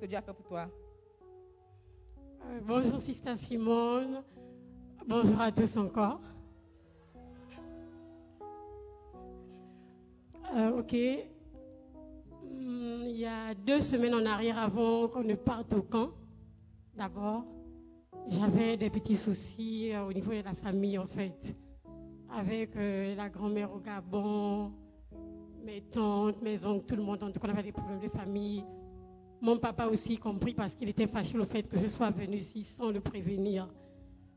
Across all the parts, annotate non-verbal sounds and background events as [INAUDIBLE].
Que Dieu a fait pour toi Euh, bonjour Sista Simone. Bonjour à tous encore. Euh, ok. Hmm, Il y a deux semaines en arrière, avant qu'on ne parte au camp, d'abord, j'avais des petits soucis euh, au niveau de la famille en fait. Avec la grand-mère au Gabon, mes tantes, mes oncles, tout le monde. En tout cas, on avait des problèmes de famille. Mon papa aussi compris parce qu'il était fâché le fait que je sois venue ici sans le prévenir.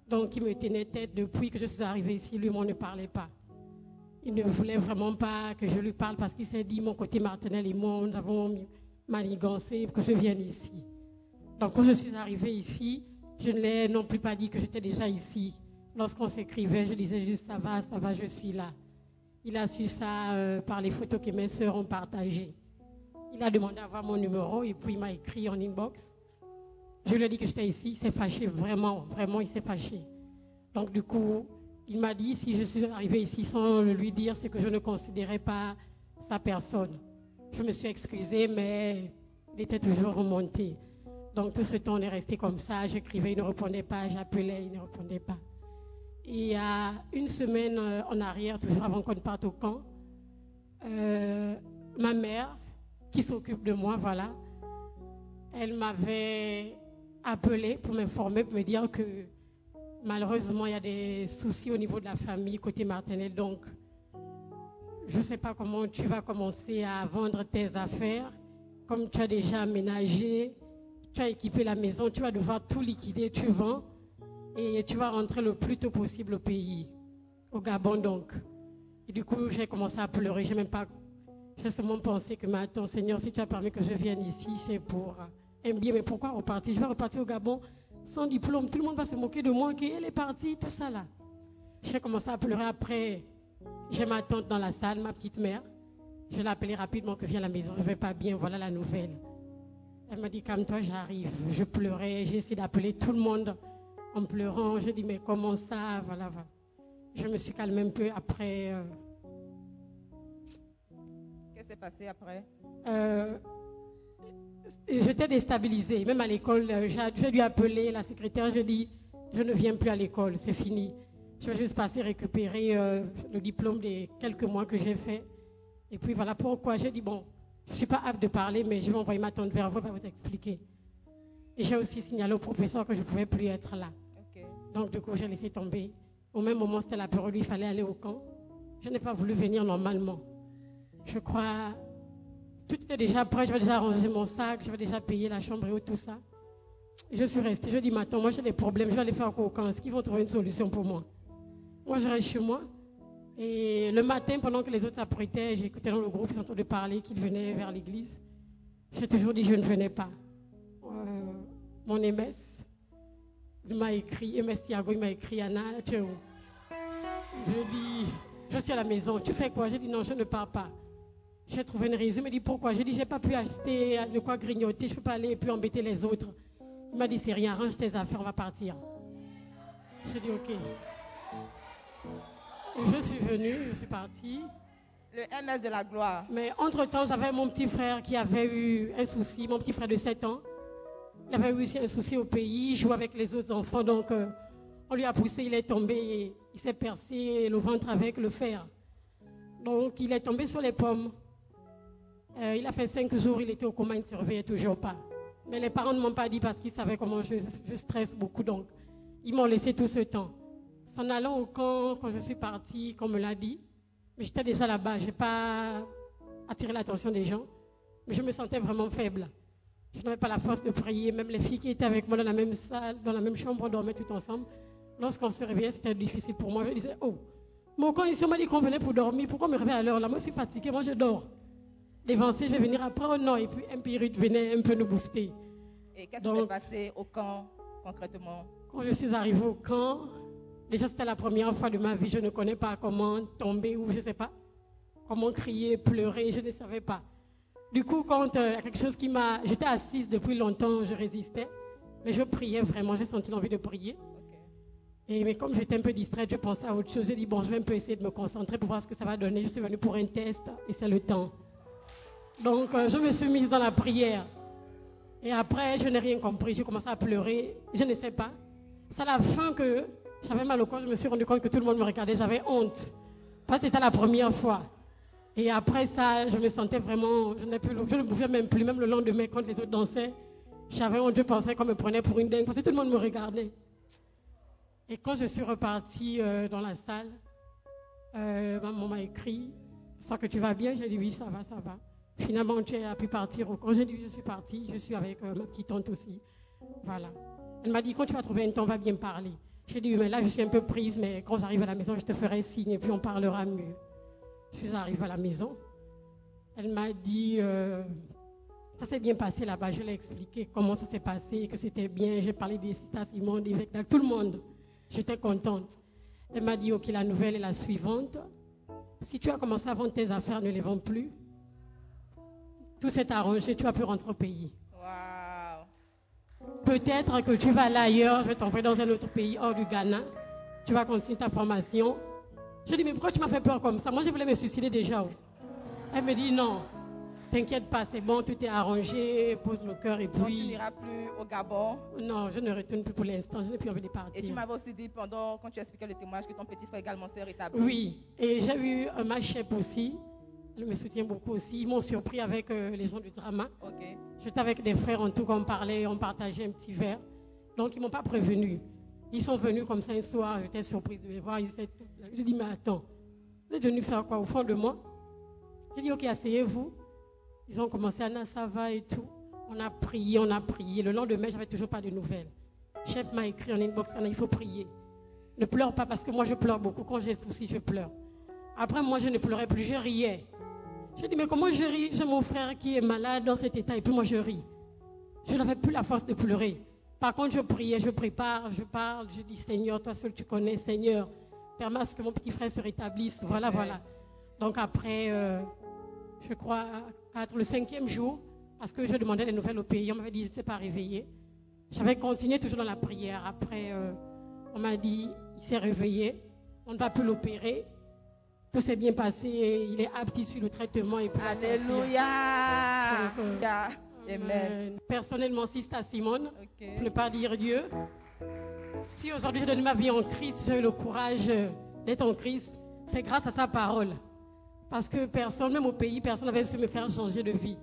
Donc il me tenait tête depuis que je suis arrivée ici. Lui, on ne parlait pas. Il ne voulait vraiment pas que je lui parle parce qu'il s'est dit mon côté Martinel et moi, nous avons manigancé que je vienne ici. Donc quand je suis arrivée ici, je ne l'ai non plus pas dit que j'étais déjà ici. Lorsqu'on s'écrivait, je disais juste ça va, ça va, je suis là. Il a su ça euh, par les photos que mes sœurs ont partagées. Il a demandé à avoir mon numéro et puis il m'a écrit en inbox. Je lui ai dit que j'étais ici, il s'est fâché, vraiment, vraiment, il s'est fâché. Donc du coup, il m'a dit si je suis arrivée ici sans le lui dire, c'est que je ne considérais pas sa personne. Je me suis excusée, mais il était toujours remonté. Donc tout ce temps, on est resté comme ça. J'écrivais, il ne répondait pas, j'appelais, il ne répondait pas. Et a une semaine euh, en arrière, toujours avant qu'on parte au camp, euh, ma mère, qui s'occupe de moi, voilà, elle m'avait appelé pour m'informer, pour me dire que malheureusement, il y a des soucis au niveau de la famille côté Martinel. Donc, je ne sais pas comment tu vas commencer à vendre tes affaires. Comme tu as déjà aménagé, tu as équipé la maison, tu vas devoir tout liquider, tu vends et tu vas rentrer le plus tôt possible au pays, au Gabon donc. Et du coup, j'ai commencé à pleurer, j'ai même pas j'ai seulement pensé que maintenant, Seigneur, si tu as permis que je vienne ici, c'est pour un bien. Mais pourquoi repartir? Je vais repartir au Gabon sans diplôme. Tout le monde va se moquer de moi, qu'elle est partie, tout ça là. J'ai commencé à pleurer après. J'ai ma tante dans la salle, ma petite mère. Je l'ai appelée rapidement que viens à la maison, je ne vais pas bien, voilà la nouvelle. Elle m'a dit, calme-toi, j'arrive. Je pleurais, j'ai essayé d'appeler tout le monde en pleurant. Je dis, mais comment ça? Voilà, voilà. Je me suis calmée un peu après. euh, qui s'est passé après? Euh, j'étais déstabilisée. Même à l'école, euh, j'ai dû appeler la secrétaire. Je dis, je ne viens plus à l'école, c'est fini. Je vais juste passer récupérer euh, le diplôme des quelques mois que j'ai fait. Et puis voilà pourquoi j'ai dit, bon, je ne suis pas apte de parler, mais je vais envoyer ma tante vers vous, va vous expliquer. Et j'ai aussi signalé au professeur que je ne pouvais plus être là. Donc du coup, j'ai laissé tomber. Au même moment, c'était la période où il fallait aller au camp. Je n'ai pas voulu venir normalement. Je crois, tout était déjà prêt, j'avais déjà rangé mon sac, j'avais déjà payé la chambre et tout, ça. Je suis restée, je dis, mais attends, moi j'ai des problèmes, je vais aller faire au camp Est-ce qu'ils vont trouver une solution pour moi Moi, je reste chez moi. Et le matin, pendant que les autres s'apprêtaient, j'écoutais dans le groupe, ils entendaient parler qu'ils venaient vers l'église. J'ai toujours dit, je ne venais pas. Euh, mon MS, il m'a écrit, MS Thiago, il m'a écrit, Anna, tu es où? Je dis, je suis à la maison, tu fais quoi? J'ai dit, non, je ne pars pas. J'ai trouvé une raison. Il m'a dit pourquoi? J'ai dit j'ai pas pu acheter de quoi grignoter, je peux pas aller et puis embêter les autres. Il m'a dit c'est rien, range tes affaires, on va partir. J'ai dit ok. Et je suis venue, je suis partie. Le MS de la gloire. Mais entre-temps, j'avais mon petit frère qui avait eu un souci, mon petit frère de 7 ans. Il avait eu aussi un souci au pays, il jouait avec les autres enfants, donc euh, on lui a poussé, il est tombé, et il s'est percé le ventre avec le fer. Donc il est tombé sur les pommes. Euh, il a fait 5 jours, il était au coma, il ne se réveillait toujours pas. Mais les parents ne m'ont pas dit parce qu'ils savaient comment je, stresse beaucoup, donc ils m'ont laissé tout ce temps. En allant au camp, quand je suis partie, comme on me l'a dit, mais j'étais déjà là-bas, je n'ai pas attiré l'attention des gens, mais je me sentais vraiment faible. Je n'avais pas la force de prier, même les filles qui étaient avec moi dans la même salle, dans la même chambre, on dormait tout ensemble. Lorsqu'on se réveillait, c'était difficile pour moi. Je disais, oh, mon quand ici, on m'a dit qu'on venait pour dormir, pourquoi me réveiller à l'heure là? Moi, je suis fatiguée, moi, je dors. Dévancé, je vais venir après, oh non, et puis un pyrite venait un peu nous booster. Et qu'est-ce qui s'est passé au camp, concrètement? Quand je suis arrivée au camp, déjà c'était la première fois de ma vie, je ne connais pas comment tomber ou je ne sais pas, comment crier, pleurer, je ne savais pas. Du coup, quand euh, quelque chose qui m'a... J'étais assise depuis longtemps, je résistais, mais je priais vraiment, j'ai senti l'envie de prier. Et, mais comme j'étais un peu distraite, je pensais à autre chose. J'ai dit, bon, je vais un peu essayer de me concentrer pour voir ce que ça va donner. Je suis venue pour un test et c'est le temps. Donc, euh, je me suis mise dans la prière. Et après, je n'ai rien compris. J'ai commencé à pleurer. Je ne sais pas. C'est à la fin que j'avais mal au corps. Je me suis rendu compte que tout le monde me regardait. J'avais honte. Parce que c'était la première fois. Et après ça, je me sentais vraiment. Je, plus, je ne bougeais même plus. Même le lendemain, quand les autres dansaient, j'avais honte. Je pensais qu'on me prenait pour une dingue. Parce que tout le monde me regardait. Et quand je suis repartie euh, dans la salle, euh, maman m'a écrit Sans que tu vas bien J'ai dit Oui, ça va, ça va. Finalement, tu as pu partir. Quand j'ai dit je suis partie, je suis avec euh, ma petite tante aussi. Voilà. Elle m'a dit quand tu vas trouver un temps, va bien parler. J'ai dit, mais là, je suis un peu prise, mais quand j'arrive à la maison, je te ferai signe et puis on parlera mieux. Je suis arrivée à la maison. Elle m'a dit, euh, ça s'est bien passé là-bas. Je l'ai expliqué comment ça s'est passé, que c'était bien. J'ai parlé des citas Simon, des tout le monde. J'étais contente. Elle m'a dit, ok, la nouvelle est la suivante. Si tu as commencé à vendre tes affaires, ne les vends plus. Tout s'est arrangé, tu as pu rentrer au pays. Peut-être que tu vas aller ailleurs, je vais t'envoyer dans un autre pays hors du Ghana. Tu vas continuer ta formation. Je dis, mais pourquoi tu m'as fait peur comme ça? Moi, je voulais me suicider déjà. Elle me dit, non, t'inquiète pas, c'est bon, tout est arrangé, pose le cœur et puis... Donc, tu n'iras plus au Gabon? Non, je ne retourne plus pour l'instant, je n'ai plus envie de partir. Et tu m'avais aussi dit pendant, quand tu expliquais le témoignage, que ton petit frère également s'est rétabli. Oui, et j'ai eu un match aussi. Elle me soutient beaucoup aussi. Ils m'ont surpris avec euh, les gens du drama. J'étais avec des frères en tout cas, on parlait, on partageait un petit verre. Donc ils ne m'ont pas prévenu. Ils sont venus comme ça un soir, j'étais surprise de les voir. Ils étaient... Je dis, mais attends, vous êtes venus faire quoi au fond de moi? J'ai dit, ok, asseyez-vous. Ils ont commencé, Anna, ça va et tout. On a prié, on a prié. Le lendemain, j'avais toujours pas de nouvelles. Le chef m'a écrit en inbox, il faut prier. Ne pleure pas parce que moi je pleure beaucoup. Quand j'ai souci, je pleure. Après, moi, je ne pleurais plus, je riais. Je dis, mais comment je ris? J'ai mon frère qui est malade dans cet état et puis moi je ris. Je n'avais plus la force de pleurer. Par contre, je priais, je prépare, je parle, je dis, Seigneur, toi seul tu connais, Seigneur, permets à ce que mon petit frère se rétablisse. Voilà, voilà. Donc après, euh, je crois, le cinquième jour, parce que je demandais des nouvelles au pays, on m'avait dit, il ne pas réveillé. J'avais continué toujours dans la prière. Après, euh, on m'a dit, il s'est réveillé, on ne va plus l'opérer. Tout s'est bien passé il est apte sur le traitement. Et Alléluia. Euh, Amen. Personnellement, si c'est à Simone, je ne pas dire Dieu. Si aujourd'hui je donne ma vie en Christ, j'ai le courage d'être en Christ, c'est grâce à sa parole. Parce que personne, même au pays, personne n'avait su me faire changer de vie.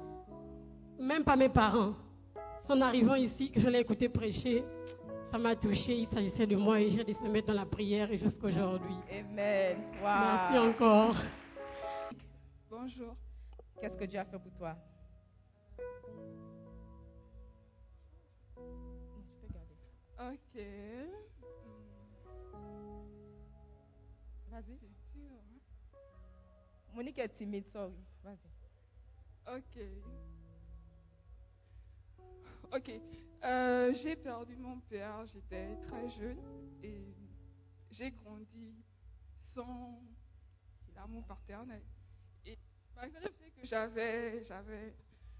Même pas mes parents. En arrivant ici, que je l'ai écouté prêcher, ça m'a touché. Il s'agissait de moi et j'ai décidé de me mettre dans la prière et jusqu'aujourd'hui. Amen. Merci encore. Bonjour. Qu'est-ce que Dieu a fait pour toi? Ok. Vas-y. Hein? Monique est timide, sorry. Vas-y. Ok. Ok. Euh, j'ai perdu mon père, j'étais très jeune et j'ai grandi sans l'amour paternel. Et malgré le fait que j'avais, j'avais,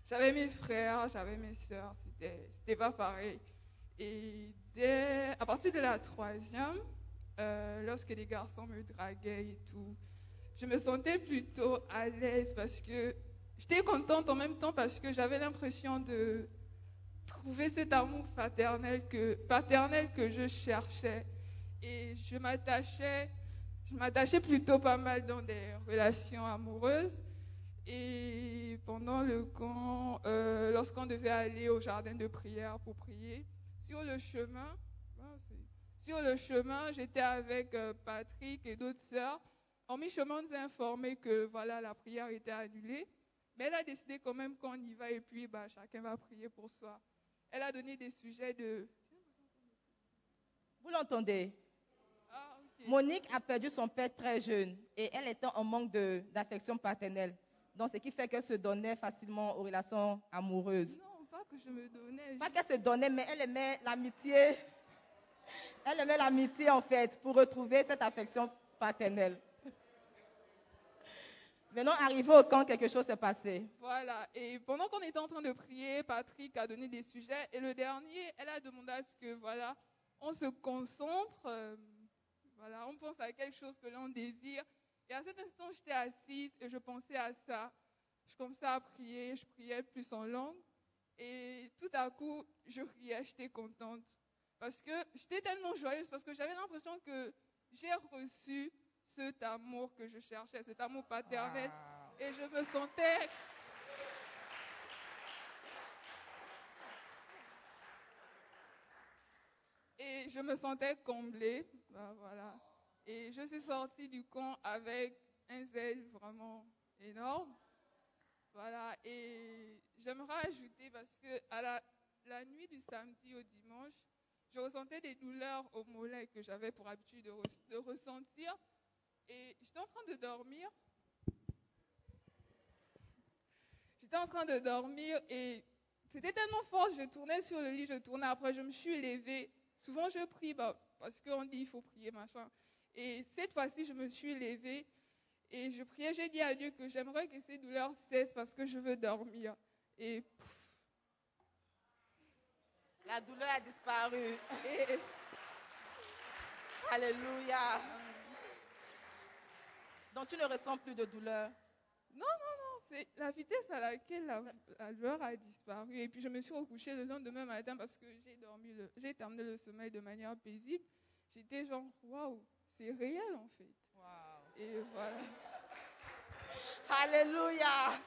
j'avais mes frères, j'avais mes soeurs, c'était, c'était pas pareil. Et dès, à partir de la troisième, euh, lorsque les garçons me draguaient et tout, je me sentais plutôt à l'aise parce que j'étais contente en même temps parce que j'avais l'impression de trouver cet amour paternel que, paternel que je cherchais. Et je m'attachais, je m'attachais plutôt pas mal dans des relations amoureuses. Et pendant le camp, euh, lorsqu'on devait aller au jardin de prière pour prier, sur le chemin, ah, sur le chemin, j'étais avec euh, Patrick et d'autres sœurs. En mi-chemin, on nous a informé que voilà, la prière était annulée. Mais elle a décidé quand même qu'on y va et puis bah, chacun va prier pour soi. Elle a donné des sujets de. Vous l'entendez? Ah. Monique a perdu son père très jeune et elle était en manque de- d'affection paternelle. Donc, ce qui fait qu'elle se donnait facilement aux relations amoureuses. Non, pas que je me donnais. Pas qu'elle se donnait, mais elle aimait l'amitié. Elle aimait l'amitié, en fait, pour retrouver cette affection paternelle. Maintenant, arrivé au camp, quelque chose s'est passé. Voilà. Et pendant qu'on était en train de prier, Patrick a donné des sujets. Et le dernier, elle a demandé à ce que, voilà, on se concentre. euh, voilà, on pense à quelque chose que l'on désire. Et à cet instant, j'étais assise et je pensais à ça. Je commençais à prier, je priais plus en langue. Et tout à coup, je riais, j'étais contente. Parce que j'étais tellement joyeuse, parce que j'avais l'impression que j'ai reçu cet amour que je cherchais, cet amour paternel. Et je me sentais Et je me sentais comblée. Ben, voilà. Et je suis sortie du camp avec un zèle vraiment énorme. Voilà. Et j'aimerais ajouter parce que à la, la nuit du samedi au dimanche, je ressentais des douleurs au mollet que j'avais pour habitude de, re- de ressentir. Et j'étais en train de dormir. J'étais en train de dormir et c'était tellement fort, je tournais sur le lit, je tournais. Après, je me suis levée. Souvent, je prie bah, parce qu'on dit il faut prier, machin. Et cette fois-ci, je me suis levée et je priais. J'ai dit à Dieu que j'aimerais que ces douleurs cessent parce que je veux dormir. Et, La douleur a disparu. et Alléluia. Donc, tu ne ressens plus de douleur. non, non, non, c'est la vitesse à laquelle la, la douleur a disparu. Et puis, je me suis recouchée le lendemain matin parce que j'ai dormi, j'ai terminé le sommeil de manière paisible. J'étais genre, waouh, c'est réel en fait. Et voilà. Alléluia.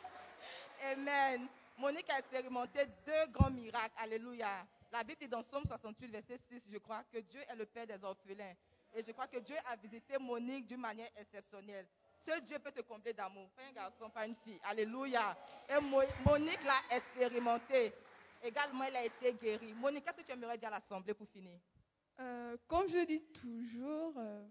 Amen. Monique a expérimenté deux grands miracles. Alléluia. La Bible dit dans Somme 68, verset 6, je crois que Dieu est le Père des orphelins. Et je crois que Dieu a visité Monique d'une manière exceptionnelle. Seul Dieu peut te combler d'amour. Pas un garçon, pas une fille. Alléluia. Et Mo- Monique l'a expérimenté. Également, elle a été guérie. Monique, qu'est-ce que tu aimerais dire à l'Assemblée pour finir? Euh, comme je dis toujours, euh,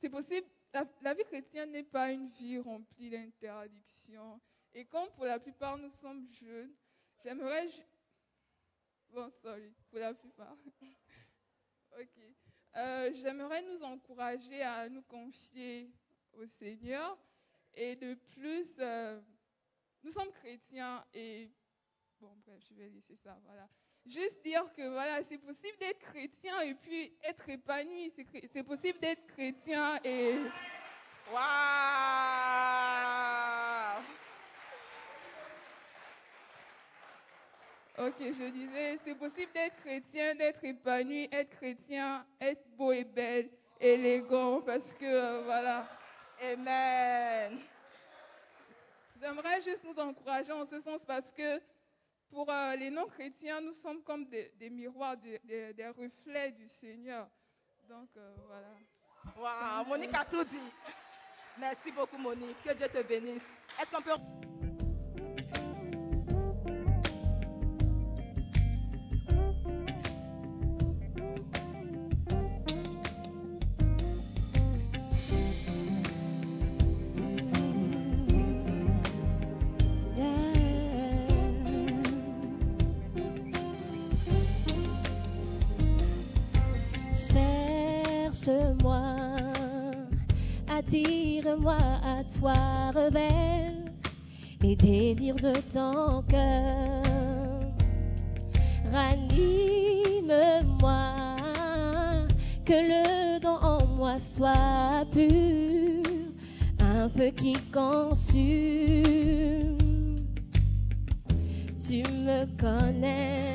c'est possible. La, la vie chrétienne n'est pas une vie remplie d'interdictions. Et comme pour la plupart nous sommes jeunes, j'aimerais. Bon, sorry, pour la plupart. [LAUGHS] ok. Euh, j'aimerais nous encourager à nous confier au Seigneur. Et de plus, euh, nous sommes chrétiens et. Bon, bref, je vais laisser ça, voilà. Juste dire que voilà, c'est possible d'être chrétien et puis être épanoui. C'est possible d'être chrétien et. Waouh Ok, je disais, c'est possible d'être chrétien, d'être épanoui, être chrétien, être beau et belle, élégant, parce que euh, voilà. Amen. J'aimerais juste nous encourager en ce sens parce que pour euh, les non-chrétiens, nous sommes comme des, des miroirs, des, des- des reflets du Seigneur. Donc euh, voilà. Waouh, Monique a tout dit. Merci beaucoup, Monique. Que Dieu te bénisse. Est-ce qu'on peut. Attire-moi à toi, rebelle, les désirs de ton cœur. Ranime-moi, que le don en moi soit pur, un feu qui consume. Tu me connais,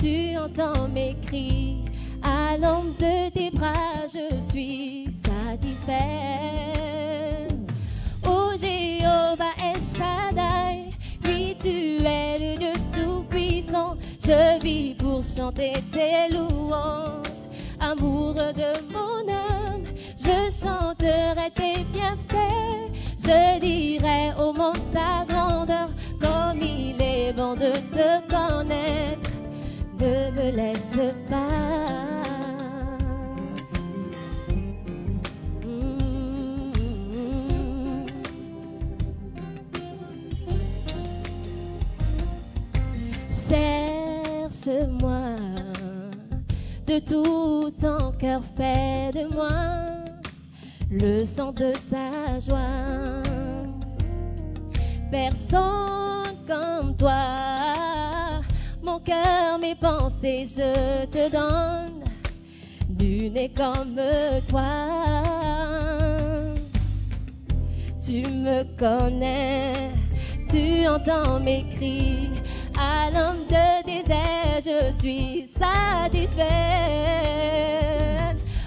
tu entends mes cris. À l'ombre de tes bras, je suis Oh Jéhovah El Shaddai, tu es le Dieu tout-puissant. Je vis pour chanter tes louanges, amour de mon âme. Je chanterai tes bienfaits, je dirai au monde ta grandeur, comme il est bon de te connaître. Ne me laisse pas. De tout ton cœur, fais de moi le sang de ta joie. Personne comme toi, mon cœur, mes pensées, je te donne. Nul n'est comme toi. Tu me connais, tu entends mes cris. L'homme de désert, je suis satisfaite.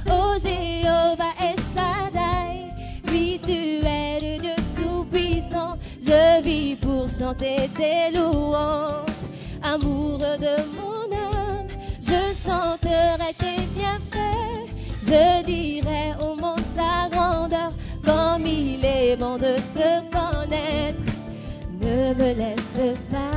Oh Jéhovah El Shaddai, oui tu es le Dieu tout-puissant. Je vis pour chanter tes louanges, amour de mon âme. Je chanterai tes bienfaits, je dirai au monde ta grandeur, comme il est bon de te connaître. Ne me laisse pas.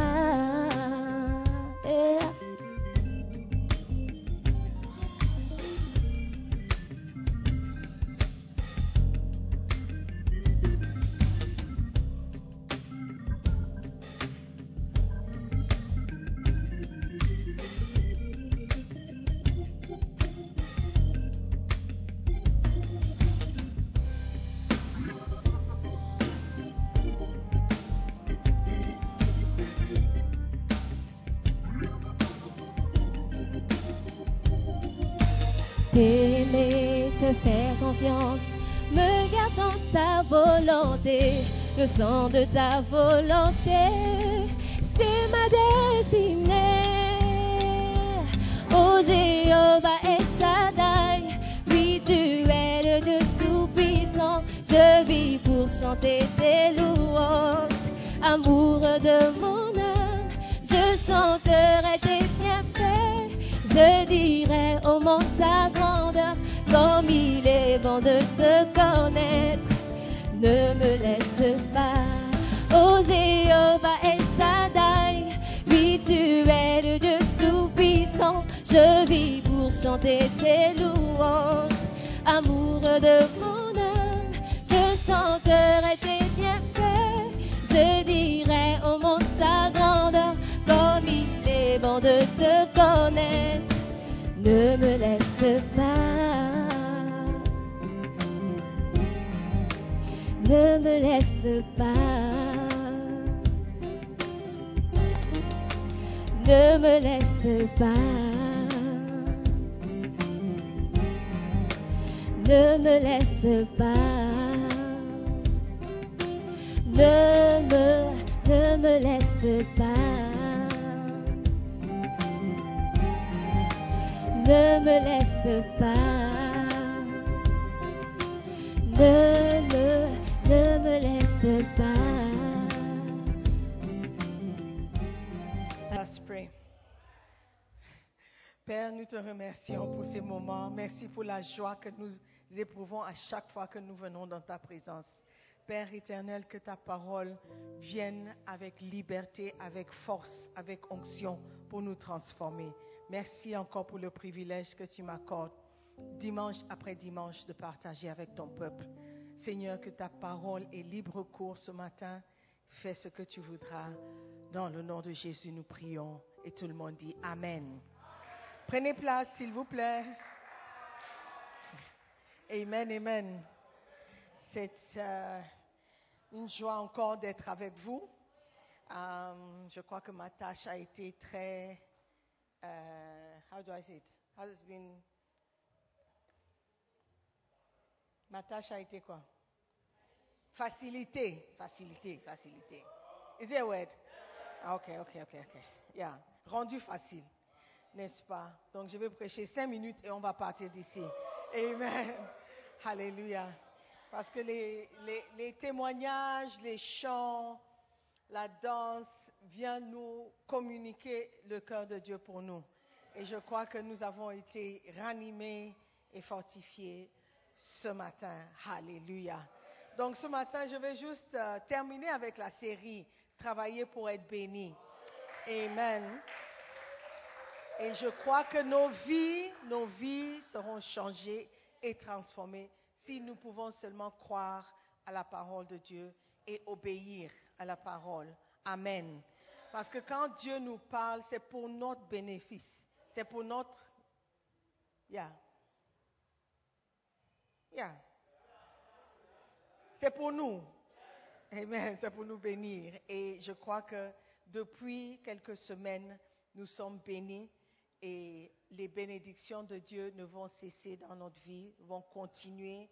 Le sang de ta volonté, c'est ma destinée. Oh Jéhovah El Shaddai, oui tu es le Dieu tout-puissant, je vis pour chanter tes louanges, amour de mon âme, je chanterai tes bienfaits, je dirai au monde ta grandeur, comme il est bon de de mon âme, je chanterai tes bienfaits, je dirai au monde ta grandeur, comme il est bon de te connaître. Ne me laisse pas. Ne me laisse pas. Ne me laisse pas. Ne me laisse pas. Ne me, ne me laisse pas. Ne me laisse pas. Ne Père, nous te remercions pour ces moments. Merci pour la joie que nous éprouvons à chaque fois que nous venons dans ta présence. Père éternel, que ta parole vienne avec liberté, avec force, avec onction pour nous transformer. Merci encore pour le privilège que tu m'accordes dimanche après dimanche de partager avec ton peuple. Seigneur, que ta parole ait libre cours ce matin. Fais ce que tu voudras. Dans le nom de Jésus, nous prions. Et tout le monde dit Amen. Prenez place, s'il vous plaît. Amen, amen. C'est euh, une joie encore d'être avec vous. Euh, je crois que ma tâche a été très. euh, how do I say it? Has it been? Ma tâche a été quoi? Facilité, facilité, facilité. Is it a word? Ah, ok, ok, ok, ok. Yeah. Rendu facile, n'est-ce pas? Donc je vais prêcher cinq minutes et on va partir d'ici. Amen. [LAUGHS] Alléluia. Parce que les, témoignages, les chants, la danse viennent nous communiquer le cœur de Dieu pour nous. Et je crois que nous avons été ranimés et fortifiés ce matin. Alléluia. Donc ce matin, je vais juste euh, terminer avec la série Travailler pour être béni. Amen. Et je crois que nos vies, nos vies seront changées et transformées si nous pouvons seulement croire à la parole de Dieu et obéir à la parole. Amen. Parce que quand Dieu nous parle, c'est pour notre bénéfice. C'est pour notre... Yeah. Yeah. C'est pour nous. Amen. C'est pour nous bénir. Et je crois que depuis quelques semaines, nous sommes bénis et les bénédictions de Dieu ne vont cesser dans notre vie, vont continuer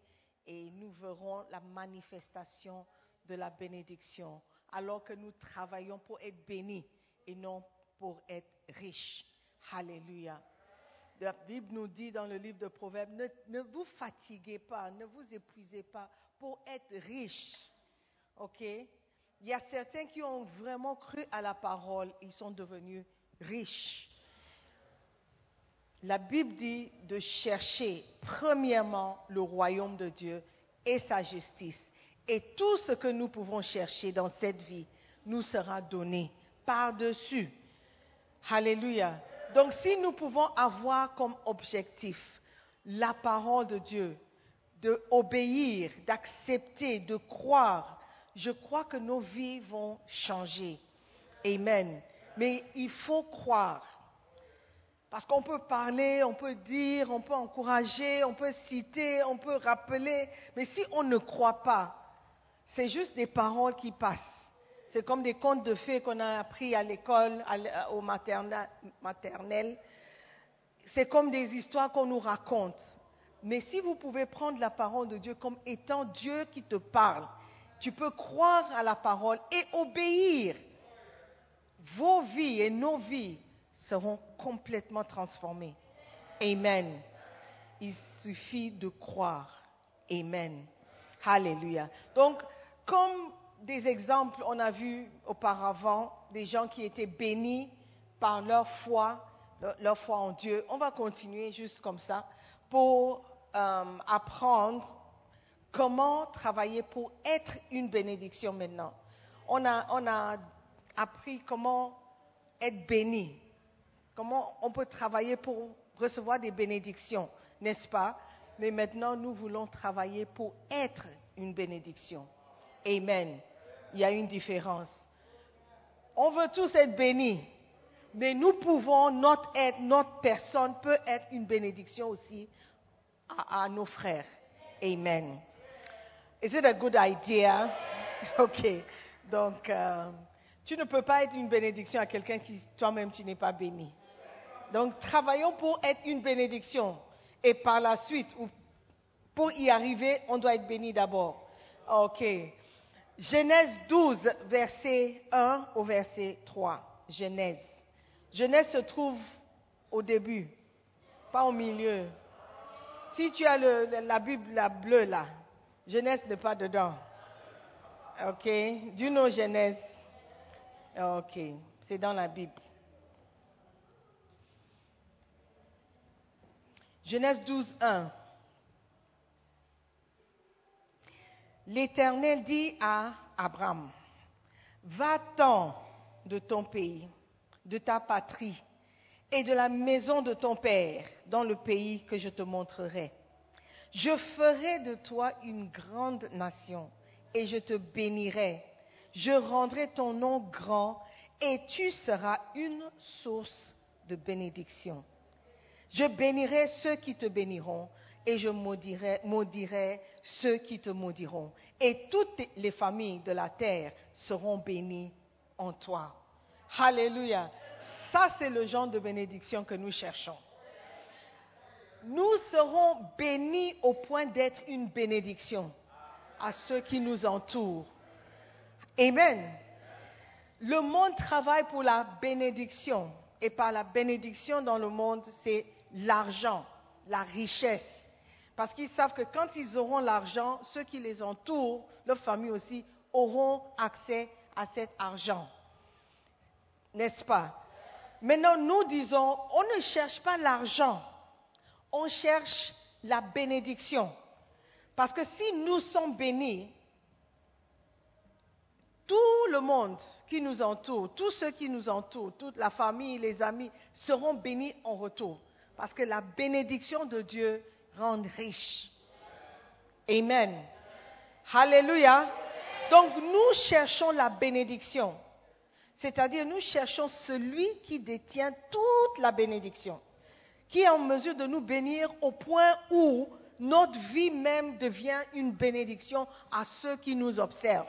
et nous verrons la manifestation de la bénédiction alors que nous travaillons pour être bénis et non pour être riches. Alléluia. La Bible nous dit dans le livre de Proverbes, ne, vous fatiguez pas, ne vous épuisez pas pour être riches. OK? Il y a certains qui ont vraiment cru à la parole, ils sont devenus riches. La Bible dit de chercher premièrement le royaume de Dieu et sa justice. Et tout ce que nous pouvons chercher dans cette vie nous sera donné par-dessus. Alléluia. Donc si nous pouvons avoir comme objectif la parole de Dieu, de obéir, d'accepter, de croire, je crois que nos vies vont changer. Amen. Mais il faut croire. Parce qu'on peut parler, on peut dire, on peut encourager, on peut citer, on peut rappeler, mais si on ne croit pas, c'est juste des paroles qui passent. C'est comme des contes de fées qu'on a appris à l'école, au maternel. C'est comme des histoires qu'on nous raconte. Mais si vous pouvez prendre la parole de Dieu comme étant Dieu qui te parle, tu peux croire à la parole et obéir. Vos vies et nos vies seront complètement transformées. Amen. Il suffit de croire. Amen. Alléluia. Donc, comme des exemples, on a vu auparavant des gens qui étaient bénis par leur foi, leur foi en Dieu. On va continuer juste comme ça pour euh, apprendre comment travailler pour être une bénédiction maintenant. On on a appris comment être béni, comment on peut travailler pour recevoir des bénédictions, n'est-ce pas? Mais maintenant, nous voulons travailler pour être une bénédiction. Amen. Il y a une différence. On veut tous être bénis, mais nous pouvons, notre être, notre personne peut être une bénédiction aussi à, nos frères. Amen. Is it a good idea? [LAUGHS] OK. Donc, euh, tu ne peux pas être une bénédiction à quelqu'un qui toi-même tu n'es pas béni. Donc, travaillons pour être une bénédiction. Et par la suite, pour y arriver, on doit être béni d'abord. OK. Genèse 12, verset 1 au verset 3. Genèse. Genèse se trouve au début, pas au milieu. Si tu as la Bible bleue là, Genèse n'est pas dedans. OK. Du nom Genèse? OK. C'est dans la Bible. Genèse 12, 1. L'Éternel dit à Abraham, va-t'en de ton pays, de ta patrie et de la maison de ton père dans le pays que je te montrerai. Je ferai de toi une grande nation et je te bénirai. Je rendrai ton nom grand et tu seras une source de bénédiction. Je bénirai ceux qui te béniront et je maudirai, ceux qui te maudiront. Et toutes les familles de la terre seront bénies en toi. Alléluia. Ça, c'est le genre de bénédiction que nous cherchons. Nous serons bénis au point d'être une bénédiction. à ceux qui nous entourent. Amen. Le monde travaille pour la bénédiction. Et par la bénédiction dans le monde, c'est l'argent, la richesse. Parce qu'ils savent que quand ils auront l'argent, ceux qui les entourent, leur famille aussi, auront accès à cet argent. N'est-ce pas? Maintenant, nous disons, on ne cherche pas l'argent, on cherche la bénédiction. Parce que si nous sommes bénis, tout le monde qui nous entoure, tous ceux qui nous entourent, toute la famille, les amis, seront bénis en retour. Parce que la bénédiction de Dieu rend riche. Amen. Alléluia. Donc nous cherchons la bénédiction. C'est-à-dire nous cherchons celui qui détient toute la bénédiction, qui est en mesure de nous bénir au point où notre vie même devient une bénédiction à ceux qui nous observent.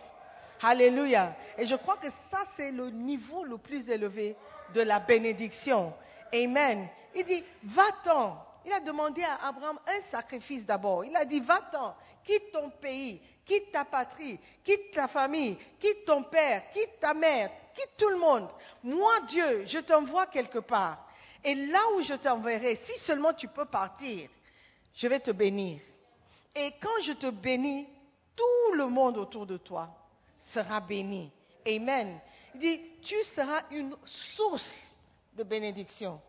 Alléluia. Et je crois que ça, c'est le niveau le plus élevé de la bénédiction. Amen. Il dit, va-t'en. Il a demandé à Abraham un sacrifice d'abord. Il a dit, va-t'en, quitte ton pays, quitte ta patrie, quitte ta famille, quitte ton père, quitte ta mère, quitte tout le monde. Moi, Dieu, je t'envoie quelque part. Et là où je t'enverrai, si seulement tu peux partir, je vais te bénir. Et quand je te bénis, tout le monde autour de toi sera béni. Amen. Il dit, tu seras une source de bénédiction.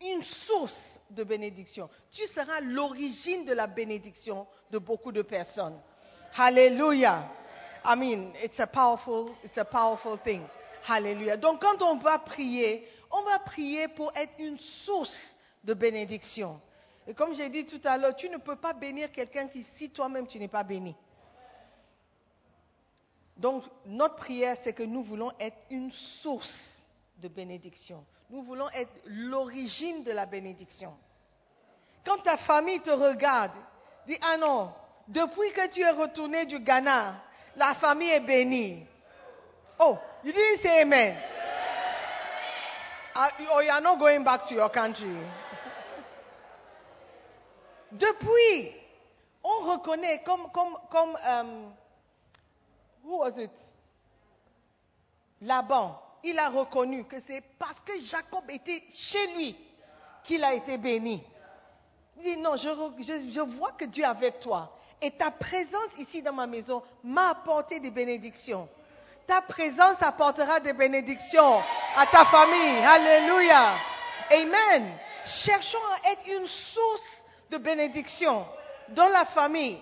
Une source de bénédiction. Tu seras l'origine de la bénédiction de beaucoup de personnes. Hallelujah. I mean, it's a powerful, it's a powerful thing. Hallelujah. Donc quand on va prier, on va prier pour être une source de bénédiction. Et comme j'ai dit tout à l'heure, tu ne peux pas bénir quelqu'un qui, si toi-même tu n'es pas béni. Donc, notre prière, c'est que nous voulons être une source de bénédiction. Nous voulons être l'origine de la bénédiction. Quand ta famille te regarde, dis, ah non, depuis que tu es retourné du Ghana, la famille est bénie. Oh, you didn't say amen. Uh, oh, you are not going back to your country. [LAUGHS] Depuis, on reconnaît comme, comme, comme um, who was it? Laban, il a reconnu que c'est parce que Jacob était chez lui qu'il a été béni. Il dit, non, je, vois que Dieu est avec toi. Et ta présence ici dans ma maison m'a apporté des bénédictions. Ta présence apportera des bénédictions à ta famille. Alléluia. Amen. Cherchons à être une source de bénédiction dans la famille.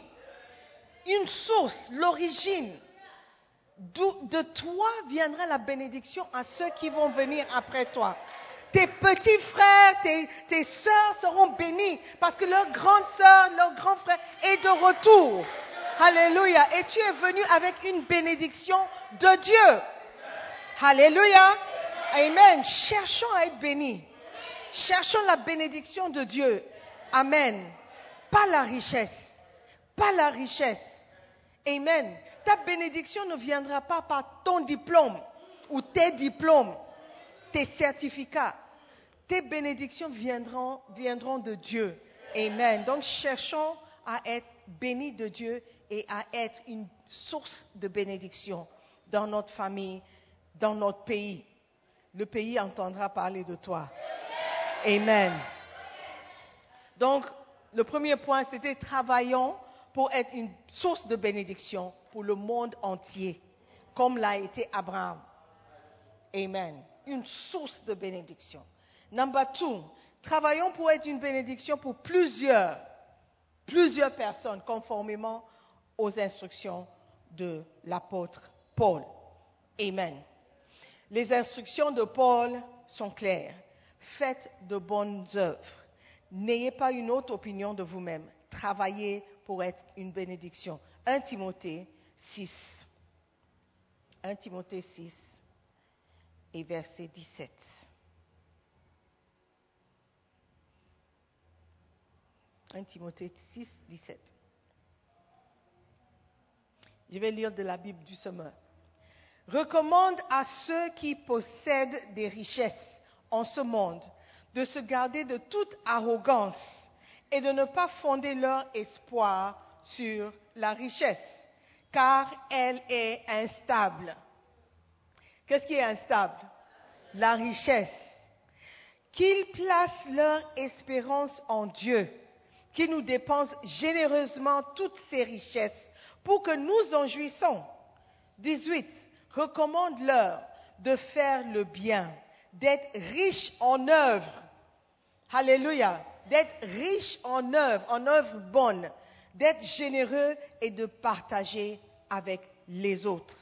Une source, l'origine. De toi viendra la bénédiction à ceux qui vont venir après toi. Tes petits frères, tes, tes sœurs seront bénis parce que leur grande sœur, leur grand frère est de retour. Alléluia. Et tu es venu avec une bénédiction de Dieu. Alléluia. Amen. Cherchons à être bénis. Cherchons la bénédiction de Dieu. Amen. Pas la richesse. Pas la richesse. Amen. Ta bénédiction ne viendra pas par ton diplôme ou tes diplômes, tes certificats. Tes bénédictions viendront, viendront de Dieu. Amen. Donc cherchons à être bénis de Dieu et à être une source de bénédiction dans notre famille, dans notre pays. Le pays entendra parler de toi. Amen. Donc, le premier point, c'était travaillons pour être une source de bénédiction pour le monde entier, comme l'a été Abraham. Amen. Une source de bénédiction. Number two, travaillons pour être une bénédiction pour plusieurs, plusieurs personnes, conformément aux instructions de l'apôtre Paul. Amen. Les instructions de Paul sont claires. Faites de bonnes œuvres. N'ayez pas une autre opinion de vous-même. Travaillez pour être une bénédiction. 1 Timothée 6. 1 Timothée 6 et verset 17. « 1 Timothée 6, 17. Je vais lire de la Bible du Semeur. Recommande à ceux qui possèdent des richesses en ce monde de se garder de toute arrogance et de ne pas fonder leur espoir sur la richesse, car elle est instable. Qu'est-ce qui est instable? La richesse. Qu'ils placent leur espérance en Dieu, qui nous dépense généreusement toutes ces richesses pour que nous en jouissons. 18. Recommande-leur de faire le bien, d'être riches en œuvres. Alléluia. D'être riches en œuvres, en œuvres bonnes, d'être généreux et de partager avec les autres.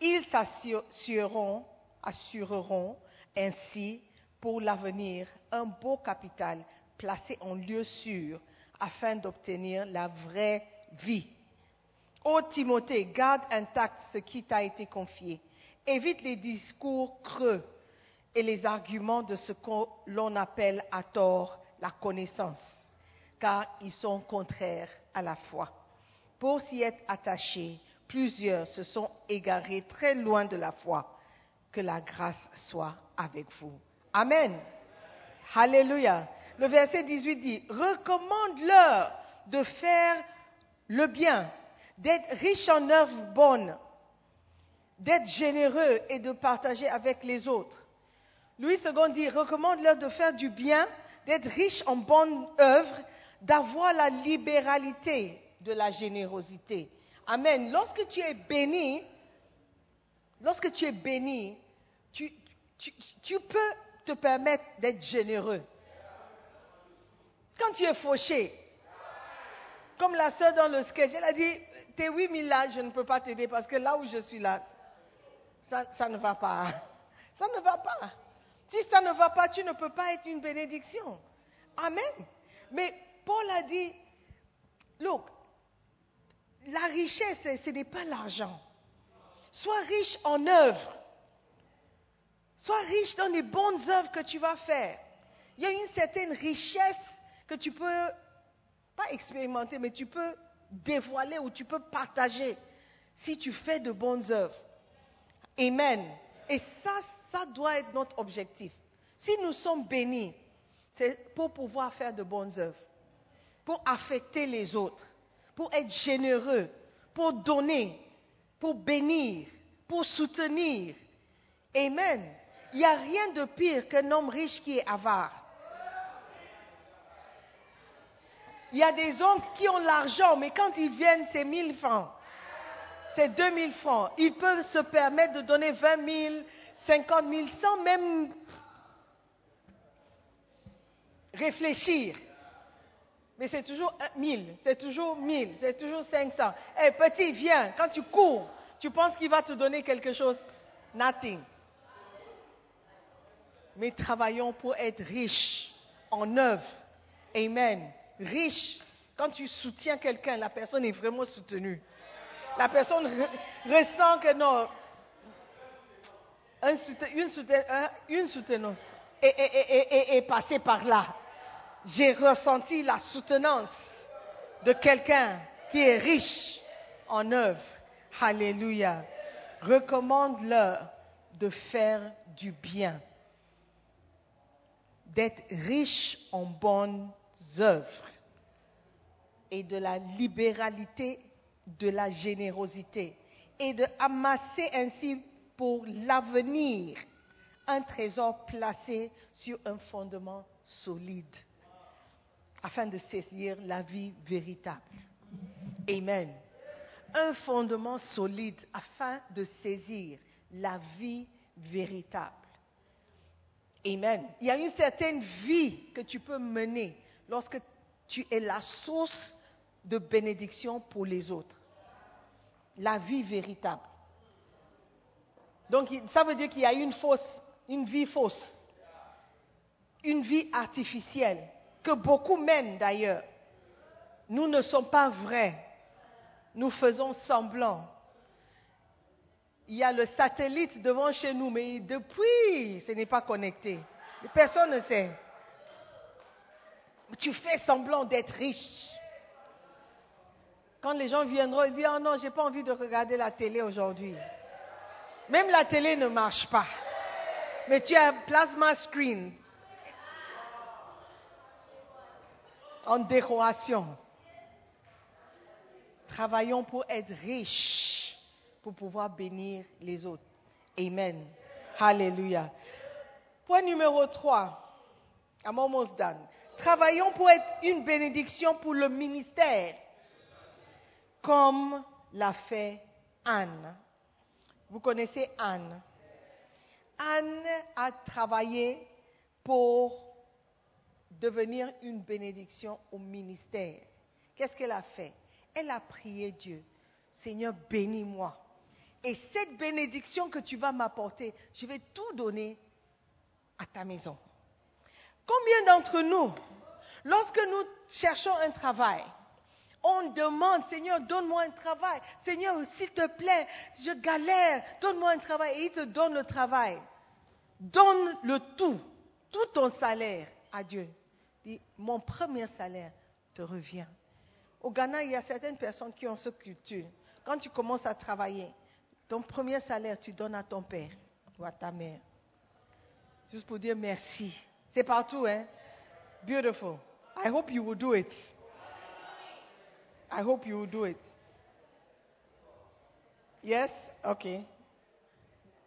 Ils s'assureront assureront ainsi pour l'avenir un beau capital placé en lieu sûr afin d'obtenir la vraie vie. Ô Timothée, garde intact ce qui t'a été confié. Évite les discours creux et les arguments de ce que l'on appelle à tort la connaissance, car ils sont contraires à la foi. Pour s'y être attachés, plusieurs se sont égarés très loin de la foi. Que la grâce soit avec vous. Amen. Alléluia. Le verset 18 dit, recommande-leur de faire le bien, d'être riche en œuvres bonnes, d'être généreux et de partager avec les autres. Louis II dit, recommande-leur de faire du bien, d'être riche en bonnes œuvres, d'avoir la libéralité de la générosité. Amen. Lorsque tu es béni, lorsque tu es béni, tu, tu, tu peux te permettre d'être généreux. Quand tu es fauché, comme la sœur dans le sketch, elle a dit, tes 8000 là, je ne peux pas t'aider parce que là où je suis là, ça, ça ne va pas. [LAUGHS] Ça ne va pas. Si ça ne va pas, tu ne peux pas être une bénédiction. Amen. Mais Paul a dit, look, la richesse, ce n'est pas l'argent. Sois riche en œuvres. Sois riche dans les bonnes œuvres que tu vas faire. Il y a une certaine richesse que tu peux, pas expérimenter, mais tu peux dévoiler ou tu peux partager si tu fais de bonnes œuvres. Amen. Et ça, ça doit être notre objectif. Si nous sommes bénis, c'est pour pouvoir faire de bonnes œuvres, pour affecter les autres, pour être généreux, pour donner, pour bénir, pour soutenir. Amen. Il n'y a rien de pire qu'un homme riche qui est avare. Il y a des hommes qui ont l'argent, mais quand ils viennent, c'est 1000 francs. C'est 2000 francs. Ils peuvent se permettre de donner 20 000, 50 000 sans même réfléchir. Mais c'est toujours 1000, c'est toujours 1000, c'est toujours 500. Hé, petit, viens. Quand tu cours, tu penses qu'il va te donner quelque chose? Nothing. Mais travaillons pour être riches en œuvre. Amen. Riche. Quand tu soutiens quelqu'un, la personne est vraiment soutenue. La personne re- ressent que non, une, souten- un- une soutenance est- est- est- est passée par là. J'ai ressenti la soutenance de quelqu'un qui est riche en œuvre. Alléluia. Recommande-leur de faire du bien, d'être riche en bonnes œuvres et de la libéralité, de la générosité et de amasser ainsi pour l'avenir un trésor placé sur un fondement solide afin de saisir la vie véritable. Amen. Un fondement solide afin de saisir la vie véritable. Amen. Il y a une certaine vie que tu peux mener lorsque tu es la source de bénédiction pour les autres. La vie véritable. Donc ça veut dire qu'il y a une fausse, une vie fausse, une vie artificielle que beaucoup mènent d'ailleurs. Nous ne sommes pas vrais. Nous faisons semblant. Il y a le satellite devant chez nous, mais depuis, ce n'est pas connecté. Personne ne sait. Tu fais semblant d'être riche. Quand les gens viendront et disent Oh non, j'ai pas envie de regarder la télé aujourd'hui. Même la télé ne marche pas. Mais tu as un plasma screen en décoration. Travaillons pour être riches, pour pouvoir bénir les autres. Amen. Alléluia. Point numéro 3. I'm almost done. Travaillons pour être une bénédiction pour le ministère, comme l'a fait Anne. Vous connaissez Anne? Anne a travaillé pour devenir une bénédiction au ministère. Qu'est-ce qu'elle a fait? Elle a prié Dieu. Seigneur, bénis-moi. Et cette bénédiction que tu vas m'apporter, je vais tout donner à ta maison. Combien d'entre nous, lorsque nous cherchons un travail, on demande, Seigneur, donne-moi un travail. Seigneur, s'il te plaît, je galère, donne-moi un travail. Et il te donne le travail. Donne le tout, tout ton salaire à Dieu. Dis, mon premier salaire te revient. Au Ghana, il y a certaines personnes qui ont cette culture. Quand tu commences à travailler, ton premier salaire, tu donnes à ton père ou à ta mère. Juste pour dire merci. C'est partout, hein? Beautiful. I hope you will do it. I hope you will do it. Yes? Okay.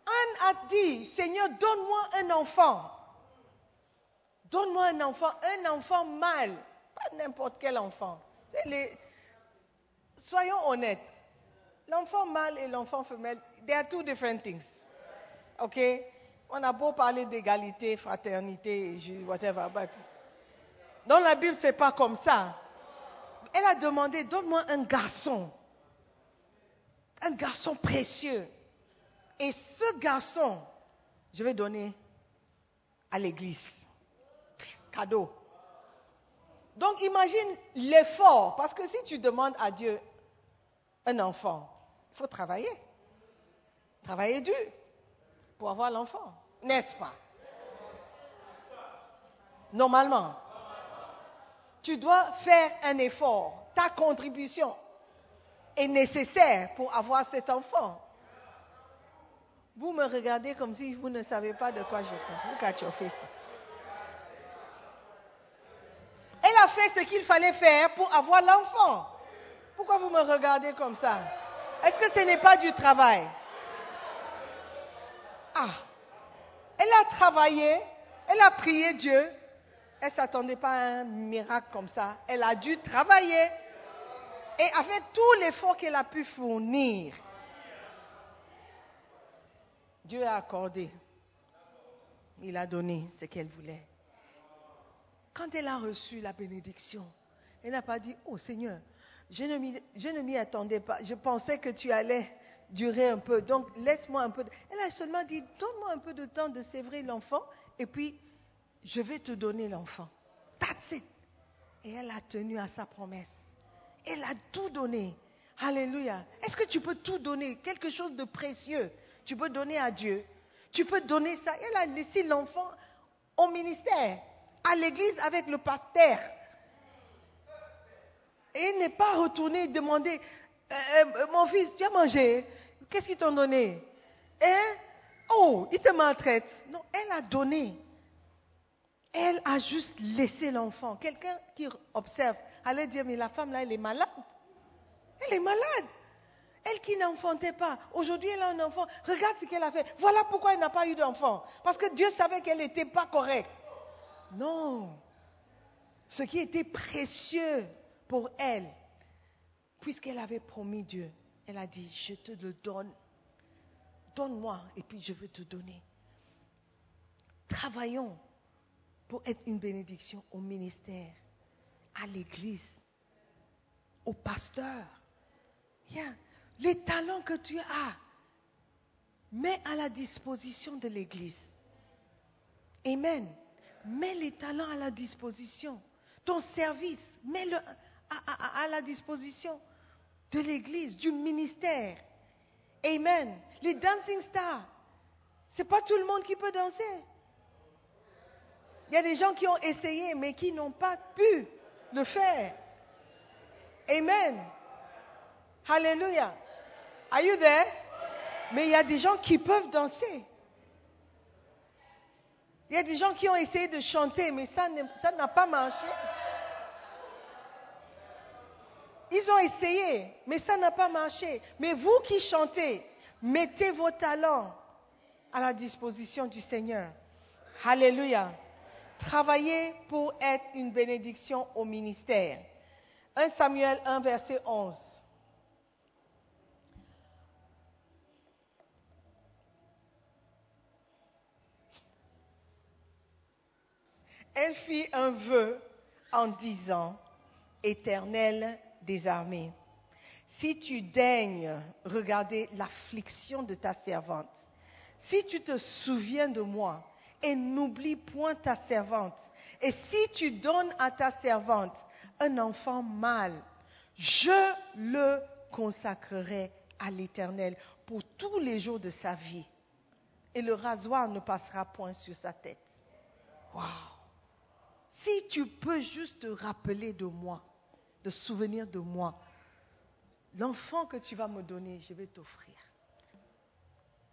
Anne a dit, Seigneur, donne-moi un enfant. Donne-moi un enfant, un enfant mâle, pas n'importe quel enfant. Soyons honnêtes. L'enfant mâle et l'enfant femelle, they are two different things. OK? On a beau parler d'égalité, fraternité, whatever, but dans la Bible, c'est pas comme ça. Elle a demandé, donne-moi un garçon. Un garçon précieux. Et ce garçon, je vais donner à l'église. Cadeau. Donc imagine l'effort, parce que si tu demandes à Dieu un enfant, il faut travailler. Travailler dur pour avoir l'enfant, n'est-ce pas? Normalement. Tu dois faire un effort. Ta contribution est nécessaire pour avoir cet enfant. Vous me regardez comme si vous ne savez pas de quoi je parle. Look. Elle a fait ce qu'il fallait faire pour avoir l'enfant. Pourquoi vous me regardez comme ça? Est-ce que ce n'est pas du travail? Ah, elle a travaillé, elle a prié Dieu. Elle ne s'attendait pas à un miracle comme ça. Elle a dû travailler. Et avec tout l'effort qu'elle a pu fournir, Dieu a accordé. Il a donné ce qu'elle voulait. Quand elle a reçu la bénédiction, elle n'a pas dit, oh Seigneur, je ne m'y attendais pas. Je pensais que tu allais durer un peu. Donc, laisse-moi un peu. Elle a seulement dit, donne-moi un peu de temps de sévrer l'enfant et puis je vais te donner l'enfant. That's it. Et elle a tenu à sa promesse. Elle a tout donné. Alléluia. Est-ce que tu peux tout donner? Quelque chose de précieux. Tu peux donner à Dieu. Tu peux donner ça. Elle a laissé l'enfant au ministère, à l'église avec le pasteur. Et elle n'est pas retournée demander, euh, euh, mon fils, tu as mangé? Qu'est-ce qu'ils t'ont donné? Hein? Oh, ils te maltraitent. Non, elle a donné. Elle a juste laissé l'enfant. Quelqu'un qui observe allait dire, mais la femme là, elle est malade. Elle est malade. Elle qui n'enfantait pas. Aujourd'hui, elle a un enfant. Regarde ce qu'elle a fait. Voilà pourquoi elle n'a pas eu d'enfant. Parce que Dieu savait qu'elle n'était pas correcte. Non. Ce qui était précieux pour elle, puisqu'elle avait promis Dieu, elle a dit, je te le donne. Donne-moi et puis je vais te donner. Travaillons pour être une bénédiction au ministère, à l'église, au pasteur. Les talents que tu as, mets à la disposition de l'église. Amen. Mets les talents à la disposition. Ton service, mets-le à, la disposition de l'église, du ministère. Amen. Les dancing stars, c'est pas tout le monde qui peut danser. Il y a des gens qui ont essayé, mais qui n'ont pas pu le faire. Amen. Hallelujah. Are you there? Mais il y a des gens qui peuvent danser. Il y a des gens qui ont essayé de chanter, mais ça n'a pas marché. Ils ont essayé, mais ça n'a pas marché. Mais vous qui chantez, mettez vos talents à la disposition du Seigneur. Alléluia. Travaillez pour être une bénédiction au ministère. 1 Samuel 1, verset 11. Elle fit un vœu en disant, Éternel des armées, si tu daignes regarder l'affliction de ta servante, si tu te souviens de moi et n'oublie point ta servante, et si tu donnes à ta servante un enfant mâle, je le consacrerai à l'Éternel pour tous les jours de sa vie, et le rasoir ne passera point sur sa tête. Waouh! Si tu peux juste te rappeler de moi, de souvenir de moi, l'enfant que tu vas me donner, je vais t'offrir.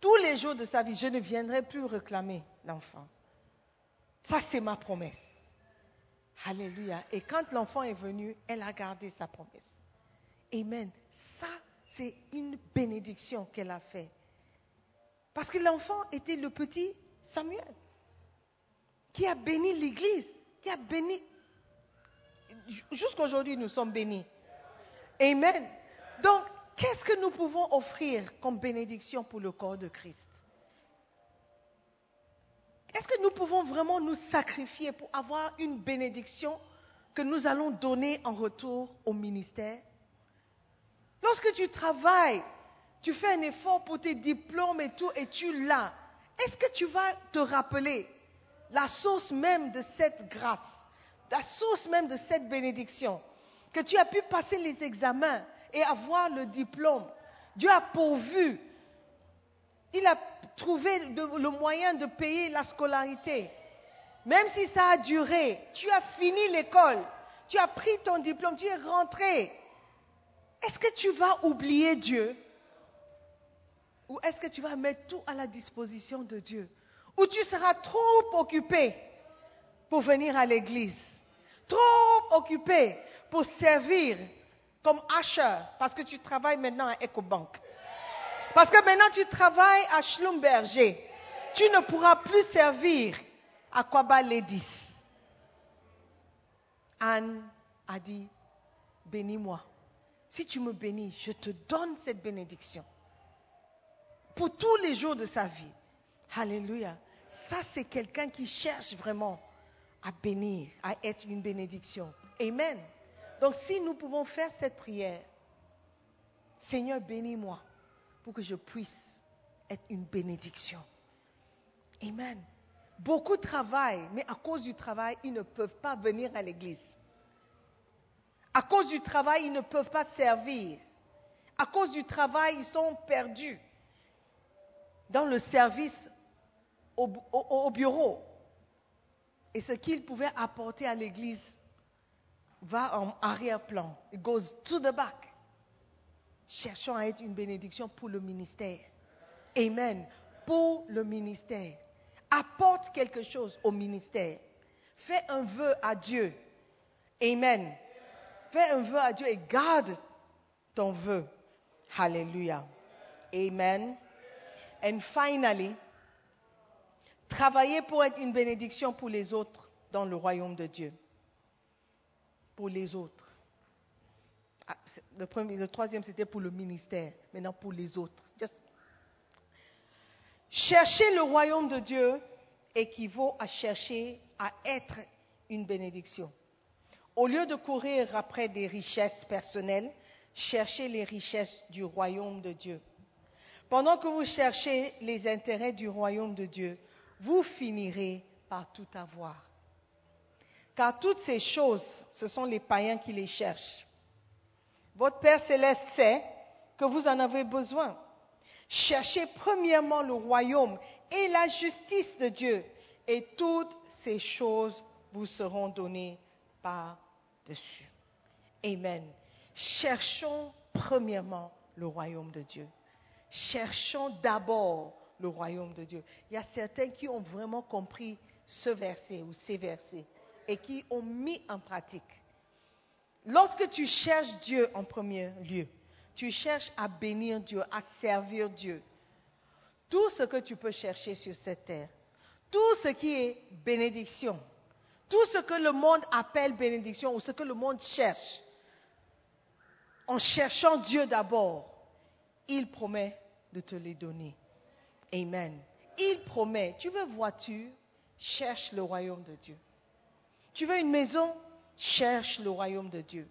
Tous les jours de sa vie, je ne viendrai plus réclamer l'enfant. Ça, c'est ma promesse. Alléluia. Et quand l'enfant est venu, elle a gardé sa promesse. Amen. Ça, c'est une bénédiction qu'elle a faite. Parce que l'enfant était le petit Samuel, qui a béni l'Église, qui a béni. Jusqu'aujourd'hui, nous sommes bénis. Amen. Donc, qu'est-ce que nous pouvons offrir comme bénédiction pour le corps de Christ? Est-ce que nous pouvons vraiment nous sacrifier pour avoir une bénédiction que nous allons donner en retour au ministère? Lorsque tu travailles, tu fais un effort pour tes diplômes et tout, et tu l'as, est-ce que tu vas te rappeler la source même de cette grâce, la source même de cette bénédiction Que tu as pu passer les examens et avoir le diplôme. Dieu a pourvu. Il a trouvé le moyen de payer la scolarité. Même si ça a duré, tu as fini l'école, tu as pris ton diplôme, tu es rentré. Est-ce que tu vas oublier Dieu? Ou est-ce que tu vas mettre tout à la disposition de Dieu? Ou tu seras trop occupé pour venir à l'église Trop occupé pour servir comme usher parce que tu travailles maintenant à EcoBank. Parce que maintenant tu travailles à Schlumberger. Tu ne pourras plus servir à Kwaba Ladies. Anne a dit, bénis-moi. Si tu me bénis, je te donne cette bénédiction. Pour tous les jours de sa vie. Alléluia. Ça, c'est quelqu'un qui cherche vraiment à bénir, à être une bénédiction. Amen. Donc si nous pouvons faire cette prière, Seigneur, bénis-moi pour que je puisse être une bénédiction. Amen. Beaucoup travaillent, mais à cause du travail, ils ne peuvent pas venir à l'église. À cause du travail, ils ne peuvent pas servir. À cause du travail, ils sont perdus dans le service au, au bureau. Et ce qu'ils pouvaient apporter à l'église va en arrière-plan. It goes to the back. Cherchons à être une bénédiction pour le ministère. Amen. Pour le ministère. Apporte quelque chose au ministère. Fais un vœu à Dieu. Amen. Fais un vœu à Dieu et garde ton vœu. Hallelujah. Amen. And finally, travaillez pour être une bénédiction pour les autres dans le royaume de Dieu pour les autres. Ah, le, premier, le troisième, c'était pour le ministère. Maintenant, pour les autres. Chercher le royaume de Dieu équivaut à chercher à être une bénédiction. Au lieu de courir après des richesses personnelles, cherchez les richesses du royaume de Dieu. Pendant que vous cherchez les intérêts du royaume de Dieu, vous finirez par tout avoir. Car toutes ces choses, ce sont les païens qui les cherchent. Votre Père céleste sait que vous en avez besoin. Cherchez premièrement le royaume et la justice de Dieu, et toutes ces choses vous seront données par-dessus. Amen. Cherchons premièrement le royaume de Dieu. Cherchons d'abord le royaume de Dieu. Il y a certains qui ont vraiment compris ce verset ou ces versets et qui ont mis en pratique. Lorsque tu cherches Dieu en premier lieu, tu cherches à bénir Dieu, à servir Dieu. Tout ce que tu peux chercher sur cette terre, tout ce qui est bénédiction, tout ce que le monde appelle bénédiction ou ce que le monde cherche, en cherchant Dieu d'abord, il promet de te les donner. Amen. Il promet, tu veux voiture, cherche le royaume de Dieu. Tu veux une maison, cherche le royaume de Dieu.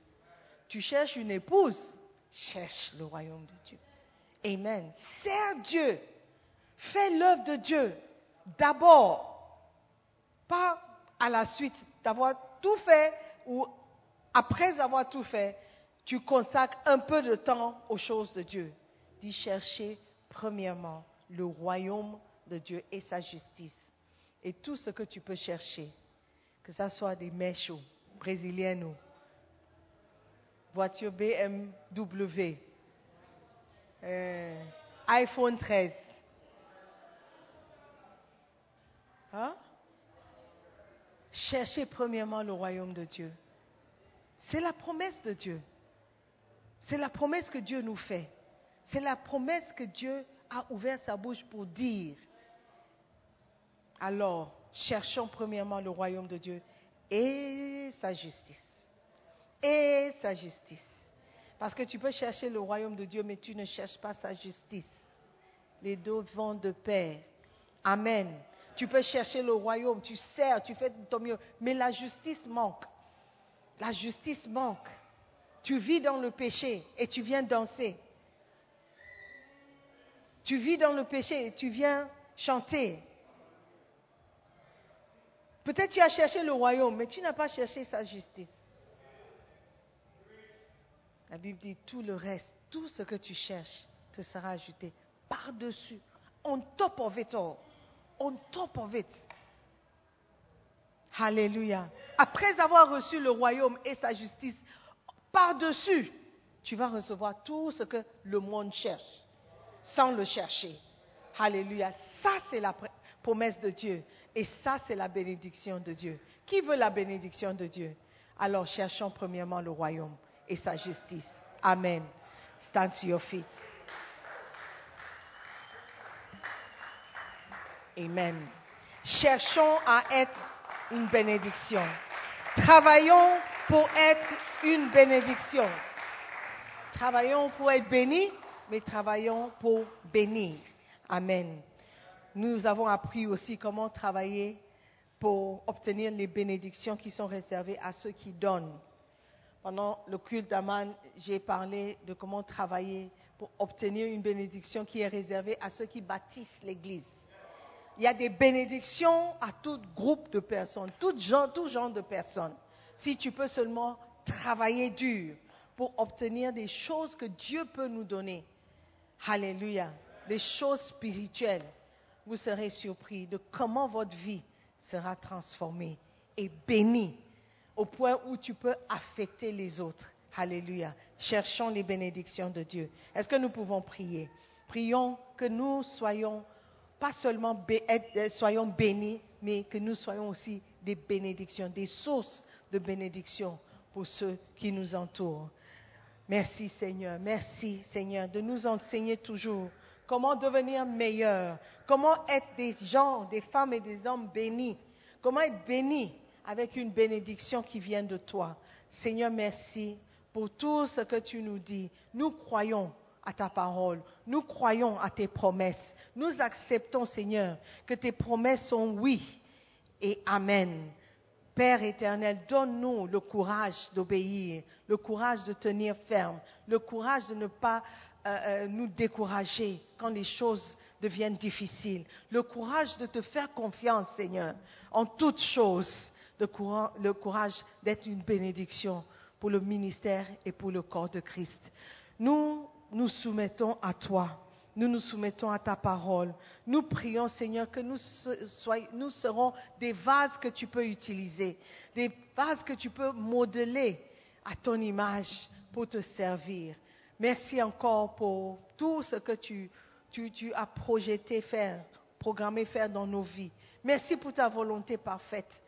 Tu cherches une épouse, cherche le royaume de Dieu. Amen. Sers Dieu. Fais l'œuvre de Dieu d'abord, pas à la suite d'avoir tout fait ou après avoir tout fait, tu consacres un peu de temps aux choses de Dieu. Dis chercher premièrement le royaume de Dieu et sa justice. Et tout ce que tu peux chercher, que ce soit des mèches brésiliennes ou voiture BMW, euh, iPhone 13. Hein? Cherchez premièrement le royaume de Dieu. C'est la promesse de Dieu. C'est la promesse que Dieu nous fait. C'est la promesse que Dieu a ouvert sa bouche pour dire. Alors, cherchons premièrement le royaume de Dieu et sa justice. Et sa justice. Parce que tu peux chercher le royaume de Dieu, mais tu ne cherches pas sa justice. Les deux vont de pair. Amen. Tu peux chercher le royaume, tu sers, tu fais ton mieux, mais la justice manque. La justice manque. Tu vis dans le péché et tu viens danser. Tu vis dans le péché et tu viens chanter. Peut-être tu as cherché le royaume, mais tu n'as pas cherché sa justice. La Bible dit tout le reste, tout ce que tu cherches te sera ajouté par-dessus, on top of it all, on top of it. Alléluia. Après avoir reçu le royaume et sa justice, par-dessus, tu vas recevoir tout ce que le monde cherche, sans le chercher. Alléluia. Ça, c'est la promesse de Dieu. Et ça, c'est la bénédiction de Dieu. Qui veut la bénédiction de Dieu? Alors, cherchons premièrement le royaume et sa justice. Amen. Stand to your feet. Amen. Cherchons à être une bénédiction. Travaillons pour être une bénédiction. Travaillons pour être bénis, mais travaillons pour bénir. Amen. Nous avons appris aussi comment travailler pour obtenir les bénédictions qui sont réservées à ceux qui donnent. Pendant le culte d'Aman, j'ai parlé de comment travailler pour obtenir une bénédiction qui est réservée à ceux qui bâtissent l'Église. Il y a des bénédictions à tout groupe de personnes, tout genre, tout genre de personnes. Si tu peux seulement travailler dur pour obtenir des choses que Dieu peut nous donner. Alléluia. Des choses spirituelles. Vous serez surpris de comment votre vie sera transformée et bénie au point où tu peux affecter les autres. Alléluia. Cherchons les bénédictions de Dieu. Est-ce que nous pouvons prier? Prions que nous soyons pas seulement euh, bénis, mais que nous soyons aussi des bénédictions, des sources de bénédictions pour ceux qui nous entourent. Merci Seigneur, merci Seigneur de nous enseigner toujours comment devenir meilleurs, comment être des gens, des femmes et des hommes bénis, comment être bénis avec une bénédiction qui vient de toi. Seigneur, merci pour tout ce que tu nous dis. Nous croyons à ta parole, nous croyons à tes promesses. Nous acceptons, Seigneur, que tes promesses sont oui et amen. Père éternel, donne-nous le courage d'obéir, le courage de tenir ferme, le courage de ne pas euh, euh, nous décourager quand les choses deviennent difficiles, le courage de te faire confiance, Seigneur, en toutes choses, le courage d'être une bénédiction pour le ministère et pour le corps de Christ. Nous nous soumettons à toi nous nous soumettons à ta parole. Nous prions, Seigneur, que nous, serons des vases que tu peux utiliser, des vases que tu peux modeler à ton image pour te servir. Merci encore pour tout ce que tu as projeté faire, programmé faire dans nos vies. Merci pour ta volonté parfaite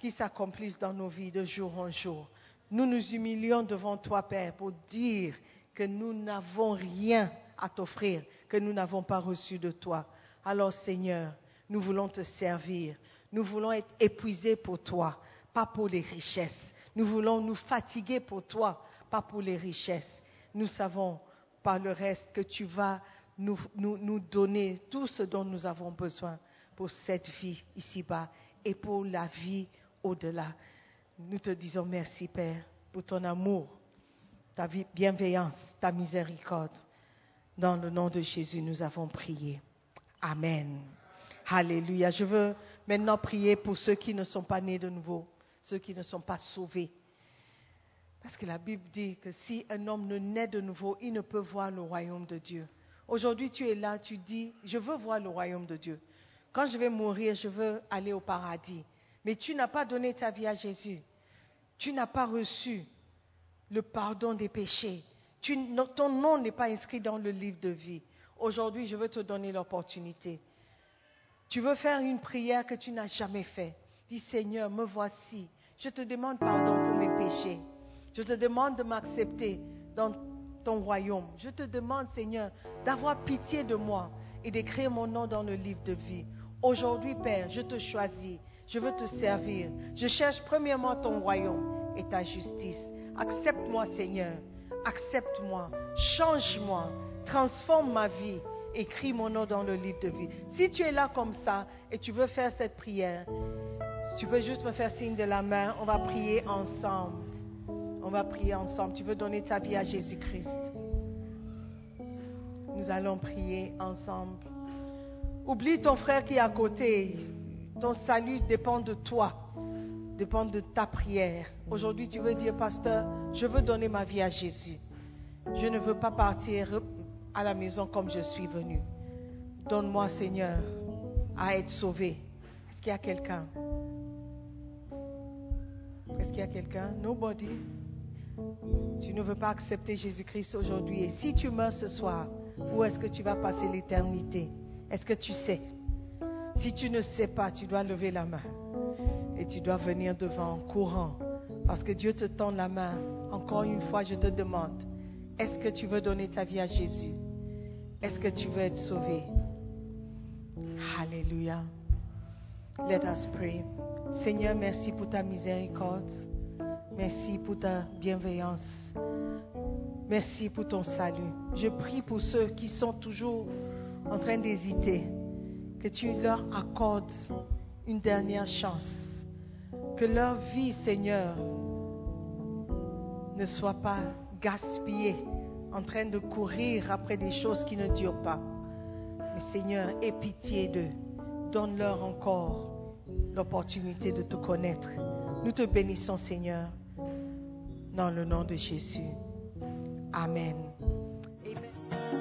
qui s'accomplisse dans nos vies de jour en jour. Nous nous humilions devant toi, Père, pour dire que nous n'avons rien à t'offrir, que nous n'avons pas reçu de toi. Alors, Seigneur, nous voulons te servir. Nous voulons être épuisés pour toi, pas pour les richesses. Nous voulons nous fatiguer pour toi, pas pour les richesses. Nous savons par le reste que tu vas nous, nous- nous donner tout ce dont nous avons besoin pour cette vie ici-bas et pour la vie au-delà. Nous te disons merci, Père, pour ton amour, ta bienveillance, ta miséricorde. Dans le nom de Jésus, nous avons prié. Amen. Alléluia. Je veux maintenant prier pour ceux qui ne sont pas nés de nouveau, ceux qui ne sont pas sauvés. Parce que la Bible dit que si un homme ne naît de nouveau, il ne peut voir le royaume de Dieu. Aujourd'hui, tu es là, tu dis, je veux voir le royaume de Dieu. Quand je vais mourir, je veux aller au paradis. Mais tu n'as pas donné ta vie à Jésus. Tu n'as pas reçu le pardon des péchés. Ton nom n'est pas inscrit dans le livre de vie. Aujourd'hui, je veux te donner l'opportunité. Tu veux faire une prière que tu n'as jamais faite. Dis Seigneur, me voici. Je te demande pardon pour mes péchés. Je te demande de m'accepter dans ton royaume. Je te demande, Seigneur, d'avoir pitié de moi et d'écrire mon nom dans le livre de vie. Aujourd'hui, Père, je te choisis. Je veux te servir. Je cherche premièrement ton royaume et ta justice. Accepte-moi, Seigneur. Accepte-moi. Change-moi. Transforme ma vie. Écris mon nom dans le livre de vie. Si tu es là comme ça et tu veux faire cette prière, tu peux juste me faire signe de la main. On va prier ensemble. On va prier ensemble. Tu veux donner ta vie à Jésus-Christ? Nous allons prier ensemble. Oublie ton frère qui est à côté. Ton salut dépend de toi, dépend de ta prière. Aujourd'hui, tu veux dire, pasteur, je veux donner ma vie à Jésus. Je ne veux pas partir à la maison comme je suis venu. Donne-moi, Seigneur, à être sauvé. Est-ce qu'il y a quelqu'un? Est-ce qu'il y a quelqu'un? Nobody. Tu ne veux pas accepter Jésus-Christ aujourd'hui. Et si tu meurs ce soir, où est-ce que tu vas passer l'éternité? Est-ce que tu sais? Si tu ne sais pas, tu dois lever la main. Et tu dois venir devant en courant. Parce que Dieu te tend la main. Encore une fois, je te demande, est-ce que tu veux donner ta vie à Jésus? Est-ce que tu veux être sauvé? Alléluia. Let us pray. Seigneur, merci pour ta miséricorde. Merci pour ta bienveillance. Merci pour ton salut. Je prie pour ceux qui sont toujours en train d'hésiter, que tu leur accordes une dernière chance. Que leur vie, Seigneur, ne soit pas gaspillée en train de courir après des choses qui ne durent pas. Mais Seigneur, aie pitié d'eux. Donne-leur encore l'opportunité de te connaître. Nous te bénissons, Seigneur, dans le nom de Jésus. Amen.